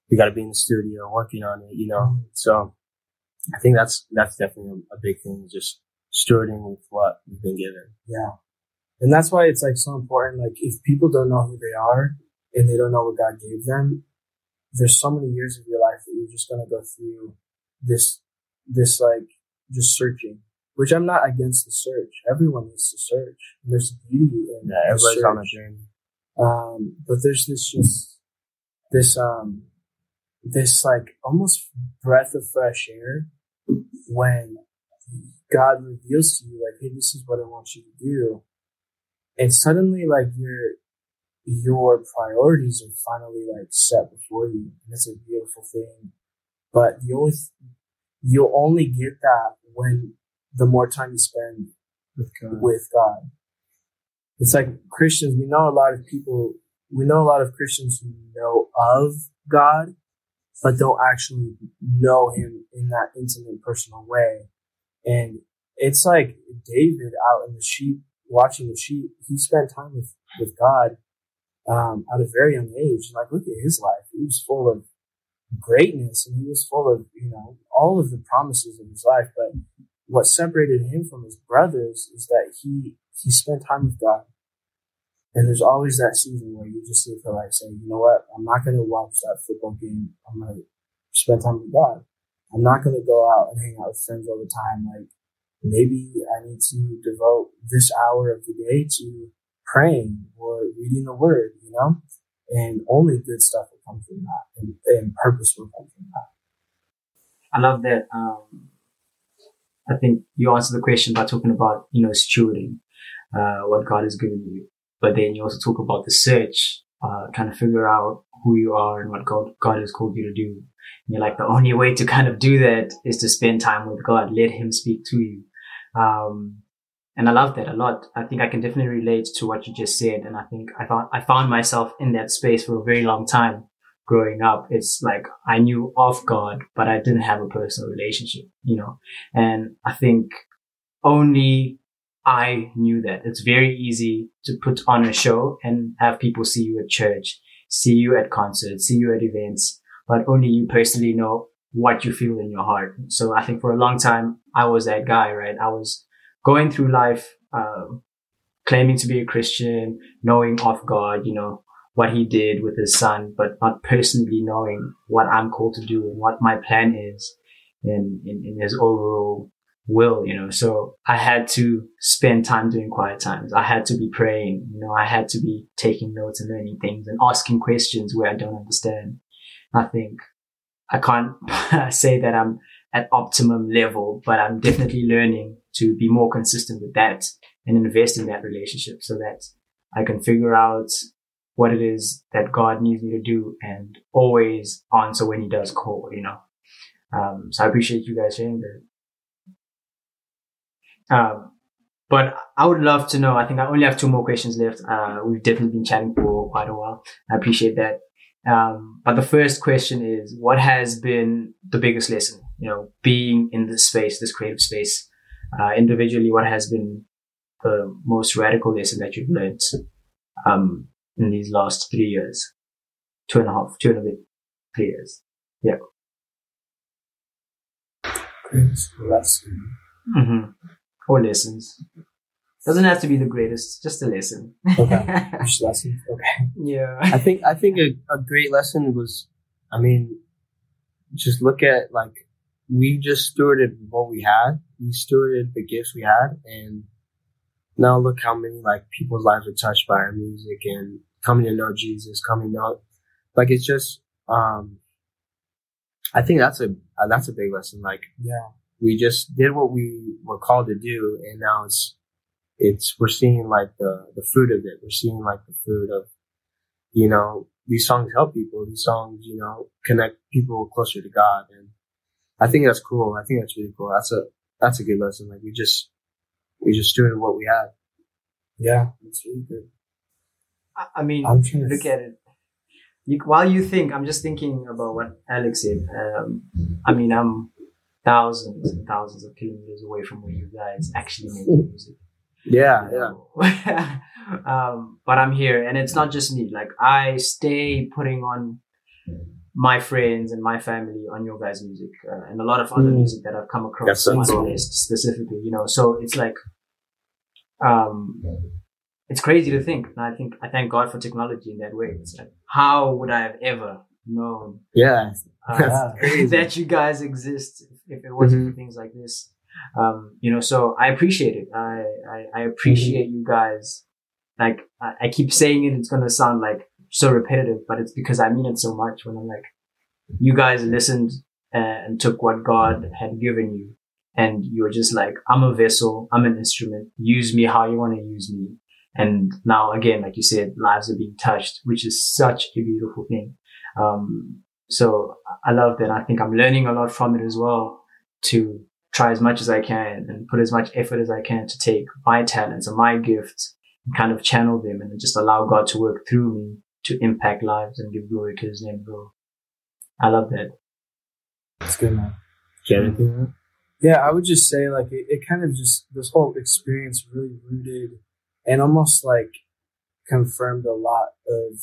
We got to be in the studio working on it, you know? Mm-hmm. So I think that's that's definitely a big thing. Just stewarding with what we've been given. Yeah, and that's why it's like so important. Like if people don't know who they are and they don't know what God gave them, there's so many years of your life that you're just gonna go through this this like just searching. Which I'm not against the search. Everyone needs to search. And there's beauty in Yeah, everybody's on a journey. Um, but there's this just this um this like almost breath of fresh air when God reveals to you like, hey, this is what I want you to do. And suddenly like your your priorities are finally like set before you. And it's a beautiful thing. But the only you'll only get that when the more time you spend With God. with God. It's like Christians, we know a lot of people, we know a lot of Christians who know of God, but don't actually know Him in that intimate, personal way. And it's like David out in the sheep, watching the sheep, he spent time with, with God um, at a very young age. Like, look at his life. He was full of greatness and he was full of, you know, all of the promises of his life. But what separated him from his brothers is that he he spent time with God. And there's always that season where you just to like say, you know what, I'm not gonna watch that football game. I'm gonna spend time with God. I'm not gonna go out and hang out with friends all the time. Like maybe I need to devote this hour of the day to praying or reading the word, you know? And only good stuff will come from that and, and purpose will come from that. I love that. Um, I think you answered the question by talking about, you know, stewarding, uh, what God has given you. But then you also talk about the search, uh, kind of figure out who you are and what God, God has called you to do. And you're like, the only way to kind of do that is to spend time with God. Let Him speak to you. Um, and I love that a lot. I think I can definitely relate to what you just said. And I think I found, I found myself in that space for a very long time growing up. It's like I knew of God, but I didn't have a personal relationship, you know, and I think only I knew that it's very easy to put on a show and have people see you at church, see you at concerts, see you at events, but only you personally know what you feel in your heart. So I think for a long time, I was that guy, right? I was going through life, um, claiming to be a Christian, knowing of God, you know, what he did with his son, but not personally knowing what I'm called to do and what my plan is in, in, in his overall will, you know. So I had to spend time doing quiet times. I had to be praying, you know, I had to be taking notes and learning things and asking questions where I don't understand. I think I can't *laughs* say that I'm at optimum level, but I'm definitely learning to be more consistent with that and invest in that relationship so that I can figure out what it is that God needs me to do and always answer when he does call, you know. Um, so I appreciate you guys sharing that. Um, but I would love to know, I think I only have two more questions left. Uh, we've definitely been chatting for quite a while. I appreciate that. Um, but the first question is, what has been the biggest lesson, you know, being in this space, this creative space, uh, individually, what has been the most radical lesson that you've learned, um, in these last three years, two and a half, two and a bit, three years. Yeah. Greatest lesson. Mm-hmm. Or lessons. Doesn't have to be the greatest, just a lesson. Okay. *laughs* Just lesson. Okay. yeah. I think I think a, a great lesson was, I mean, just look at like we just stewarded what we had. We stewarded the gifts we had, and now look how many like people's lives are touched by our music and coming to know Jesus, coming to know, like it's just. um I think that's a uh, that's a big lesson. Like Yeah. we just did what we were called to do, and now it's it's we're seeing like the the fruit of it. We're seeing like the fruit of you know these songs help people. These songs you know connect people closer to God, and I think that's cool. I think that's really cool. That's a that's a good lesson. Like we just we just doing what we have. Yeah. It's really good. I- mean, look at it. You, while you think, I'm just thinking about what Alec said. Um, I mean, I'm thousands and thousands of kilometers away from where you guys actually make music. Yeah, yeah. *laughs* um, but I'm here, and it's not just me. Like I stay putting on my friends and my family on your guys' music uh, and a lot of other Mm. music that I've come across on the list specifically, you know. So it's like, um, it's crazy to think. And I think I thank God for technology in that way. It's like, how would I have ever known Yeah. uh, *laughs* that you guys exist if it wasn't Mm-hmm. for things like this? Um, you know, so I appreciate it. I I, I appreciate Mm-hmm. you guys. Like I, I keep saying it, it's gonna sound like so repetitive, but it's because I mean it so much. When I'm like, you guys listened uh, and took what God had given you, and you were just like, I'm a vessel, I'm an instrument. Use me how you want to use me. And now again, like you said, lives are being touched, which is such a beautiful thing. Um, so I love that. I think I'm learning a lot from it as well to try as much as I can and put as much effort as I can to take my talents and my gifts and kind of channel them and just allow God to work through me to impact lives and give glory to his name, bro. I love that. It's good, man. Get anything? Yeah, I would just say like it, it kind of just this whole experience really rooted and almost like confirmed a lot of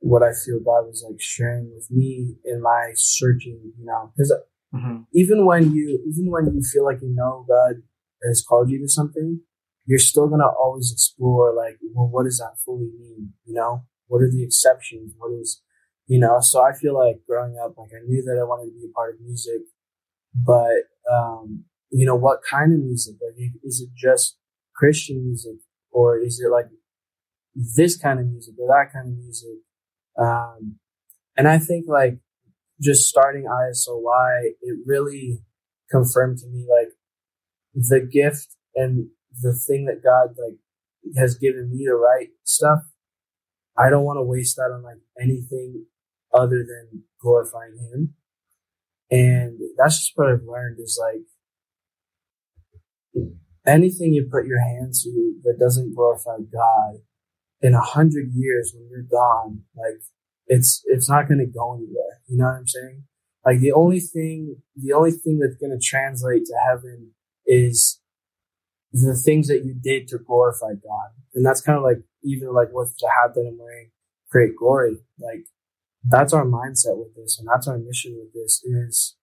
what I feel God was like sharing with me in my searching, you know, because hmm even when you even when you feel like you know God has called you to something, you're still gonna always explore like, well, what does that fully mean? You know, what are the exceptions? What is, you know? So I feel like growing up, like I knew that I wanted to be a part of music, but um, you know, what kind of music? Like, is it just Christian music, or is it like this kind of music or that kind of music? Um, and I think like just starting ISLY, it really confirmed to me like the gift and the thing that God like has given me to write stuff. I don't want to waste that on like anything other than glorifying Him. And that's just what I've learned is like anything you put your hands to that doesn't glorify God in a hundred years when you're gone, like it's it's not going to go anywhere. You know what I'm saying? Like the only thing, the only thing that's going to translate to heaven is the things that you did to glorify God, and that's kind of like even like with the hat that I'm wearing, create glory. Like that's our mindset with this, and that's our mission with this is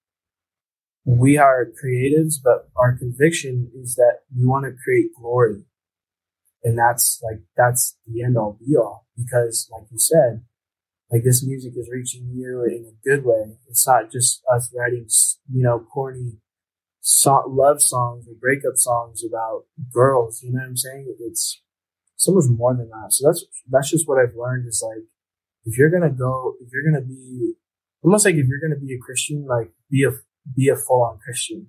we are creatives, but our conviction is that we want to create glory. And that's like, that's the end all be all. Because like you said, like this music is reaching you in a good way. It's not just us writing, you know, corny so- love songs or breakup songs about girls. You know what I'm saying? It's so much more than that. So that's, that's just what I've learned is like, if you're going to go, if you're going to be almost like if you're going to be a Christian, like be a, be a full on Christian.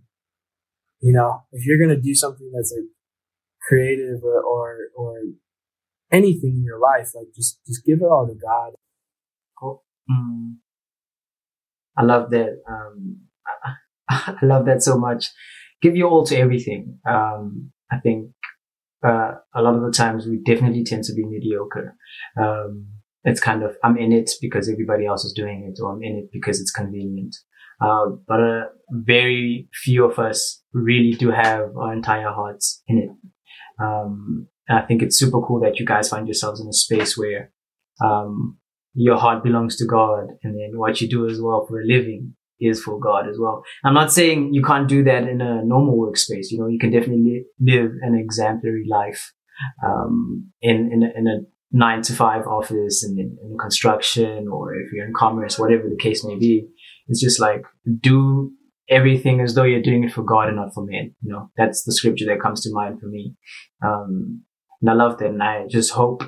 You know, if you're going to do something that's like creative or, or, or anything in your life, like just, just give it all to God. Cool. Mm. I love that. Um, *laughs* I, love that so much. Give your all to everything. Um, I think, uh, a lot of the times we definitely tend to be mediocre. Um, it's kind of, I'm in it because everybody else is doing it, or I'm in it because it's convenient. Uh, but uh, very few of us really do have our entire hearts in it. Um, and I think it's super cool that you guys find yourselves in a space where, um, your heart belongs to God and then what you do as well for a living is for God as well. I'm not saying you can't do that in a normal workspace. You know, you can definitely live an exemplary life, um, in, in, a, in a nine to five office and in, in construction or if you're in commerce, whatever the case may be. It's just like do everything as though you're doing it for God and not for men. You know, that's the scripture that comes to mind for me. Um, and I love that. And I just hope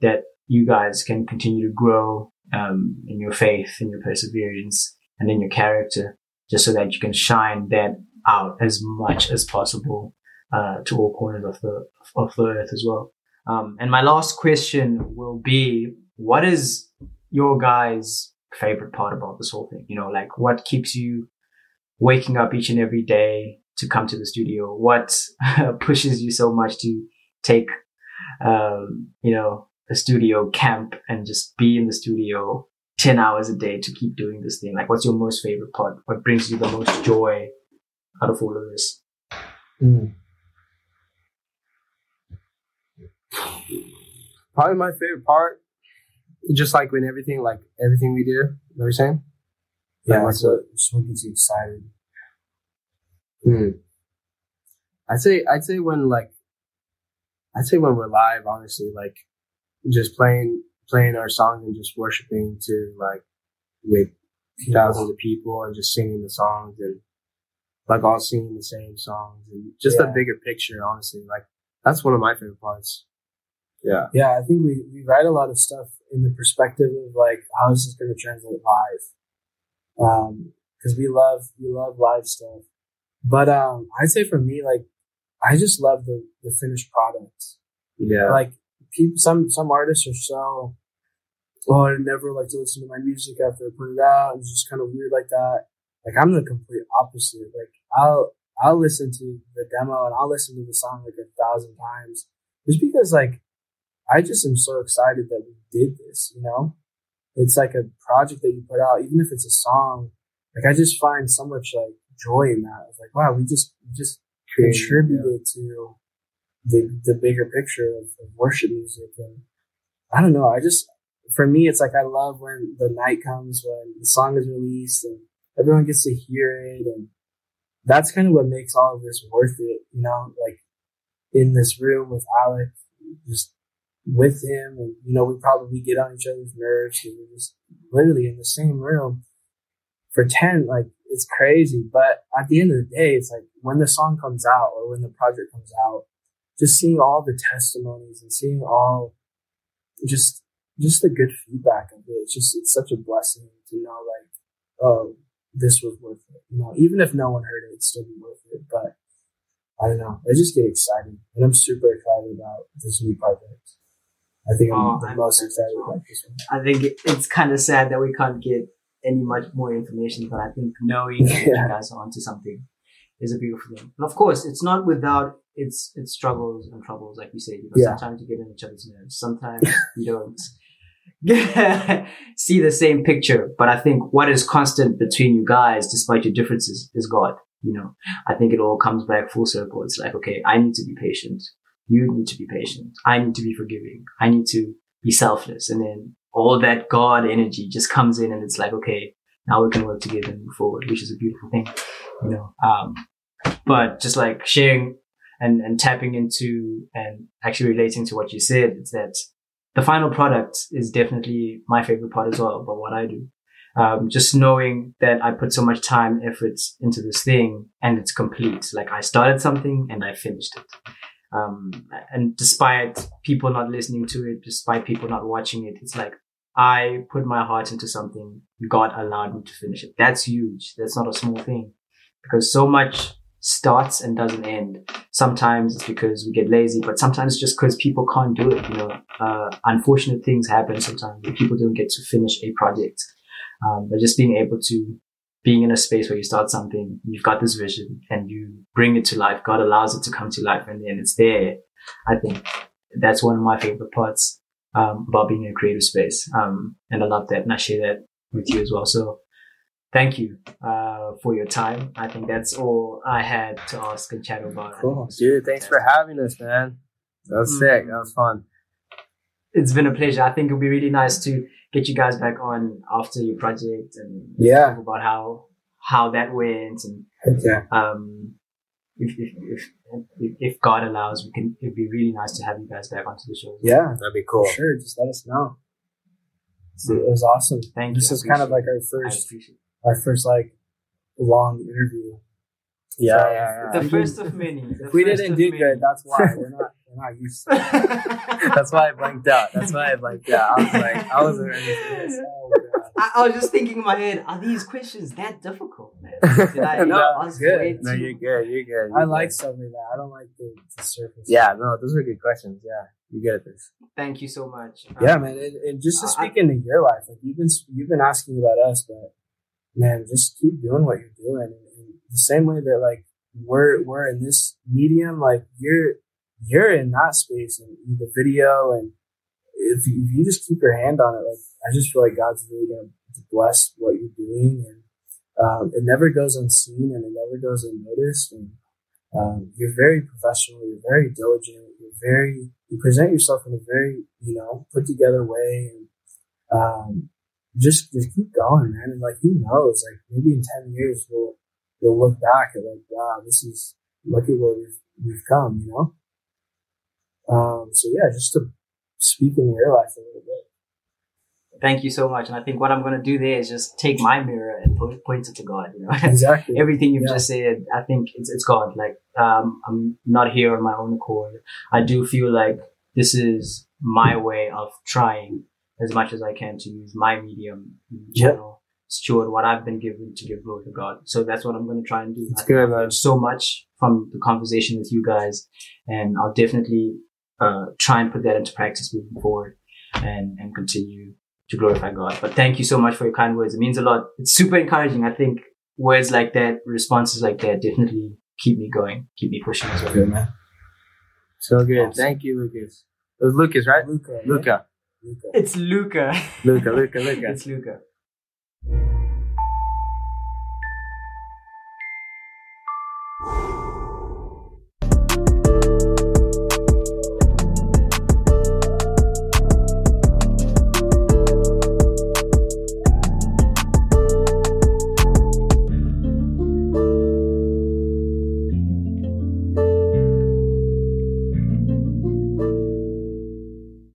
that you guys can continue to grow, um, in your faith, in your perseverance and in your character, just so that you can shine that out as much as possible, uh, to all corners of the, of the earth as well. Um, and my last question will be, what is your guys' favorite part about this whole thing? You know, like what keeps you waking up each and every day to come to the studio? What *laughs* pushes you so much to take, um, you know, a studio camp and just be in the studio 10 hours a day to keep doing this thing? Like, what's your most favorite part? What brings you the most joy out of all of this? Mm. Probably my favorite part just like when everything, like everything we do, you know what you're saying? Yeah, that's what just what gets you excited. Hmm. I'd say I'd say when like I'd say when we're live, honestly, like just playing playing our songs and just worshiping to like with thousands of people and just singing the songs and like all singing the same songs and just Yeah. a bigger picture, honestly. Like that's one of my favorite parts. Yeah. Yeah, I think we, we write a lot of stuff in the perspective of like how is this going to translate live? Um, because we love we love live stuff, but um, I'd say for me, like I just love the the finished product. Yeah. Like people, some some artists are so, oh, I never like to listen to my music after I put it out. It's just kind of weird like that. Like I'm the complete opposite. Like I'll I'll listen to the demo and I'll listen to the song like a thousand times just because like I just am so excited that we did this. You know, it's like a project that you put out, even if it's a song. Like I just find so much like joy in that. It's like wow, we just we just contributed to the the bigger picture of, of worship music and I don't know I just for me it's like I love when the night comes when the song is released and everyone gets to hear it and that's kind of what makes all of this worth it you know like in this room with Alec just with him. And you know we probably get on each other's nerves. Because we're just literally in the same room for 10 like it's crazy. But at the end of the day it's like when the song comes out or when the project comes out just seeing all the testimonies and seeing all just just the good feedback of it it's just it's such a blessing to know like oh this was worth it. You know even if no one heard it it'd still be worth it. But i don't know. I just get excited. And i'm super excited about this new project i think i'm Oh, the I'm most excited excited as well. about this one I think it, it's kind of sad that we can't get any much more information, but I think knowing that you guys are onto something is a beautiful thing. And of course, it's not without its its struggles and troubles, like you said. You know, Yeah. Sometimes you get in each other's nerves. Sometimes you don't *laughs* see the same picture. But I think what is constant between you guys, despite your differences, is God. You know, I think it all comes back full circle. It's like, okay, I need to be patient. You need to be patient. I need to be forgiving. I need to be selfless. And then all that God energy just comes in and it's like, okay, now we can work together and move forward, which is a beautiful thing, you know. Um, but just like sharing and, and tapping into and actually relating to what you said, it's that the final product is definitely my favorite part as well, but what I do. Um, just knowing that I put so much time, effort into this thing and it's complete. Like I started something and I finished it. Um, and despite people not listening to it, despite people not watching it, it's like I put my heart into something. God allowed me to finish it. That's huge. That's not a small thing because so much starts and doesn't end. Sometimes it's because we get lazy, but sometimes just because people can't do it. You know, uh, unfortunate things happen sometimes people don't get to finish a project. Um, but just being able to being in a space where you start something, you've got this vision and you bring it to life. God allows it to come to life and then it's there. I think that's one of my favorite parts, um, about being in a creative space. Um, and I love that. And I share that with you as well. So thank you, uh, for your time. I think that's all I had to ask and chat about. Cool. Dude, thanks for having us, man. That was Mm. sick. That was fun. It's been a pleasure. I think it'll be really nice to get you guys back on after your project and Yeah. talk about how, how that went and okay um, if, if, if, if, if God allows, we can, it'd be really nice to have you guys back onto the show. yeah That'd be cool. sure just let us know So it was awesome Thank this you. this is kind of like our first our first like long interview Yeah, So, yeah, yeah. The We first didn't- of many. *laughs* The we first didn't do many. good that's why we're not we're not used to it. *laughs* That's why I blanked out. That's why I blanked out. I was like, I wasn't ready for this. Oh. I, I was just thinking in my head, are these questions that difficult, man? *laughs* Did I No, ask good. way No, you're good. You're good. I You're like good. stuff like that. I don't like the, the surface. Yeah, no, those are good questions. Yeah, you get this. Thank you so much. Yeah, Um, man, and, and just to I- speak into your life, like you've been you've been asking about us, but man, just keep doing what you're doing. And the same way that like we're we're in this medium, like you're you're in that space and the video, and if you, if you just keep your hand on it, like I just feel like God's really gonna bless what you're doing, and um, it never goes unseen and it never goes unnoticed. And um, you're very professional, you're very diligent, you're very you present yourself in a very you know put together way, and um, just just keep going, man. And like, who knows? Like, maybe in ten years we'll we'll look back at like, wow, this is look at where we've we've come, you know. Um, so yeah, just to speak in your life a little bit. Thank you so much. And I think what I'm going to do there is just take my mirror and point, point it to God. You know, *laughs* Exactly. everything you've Yeah. just said, I think it's it's God. Like um, I'm not here on my own accord. I do feel like this is my way of trying as much as I can to use my medium Yep. channel, steward what I've been given to give glory to God. So that's what I'm going to try and do. It's I good, man. so much from the conversation with you guys, and I'll definitely uh, try and put that into practice moving forward and and continue to glorify God. But thank you so much for your kind words. It means a lot. It's super encouraging. I think words like that, responses like that, definitely keep me going, keep me pushing as well. Good man. So good. Awesome. Thank you, Lucas. It was Lucas, right? Luca. right? Luca. Luca. It's Luca. Luca, Luca, Luca. *laughs* it's Luca.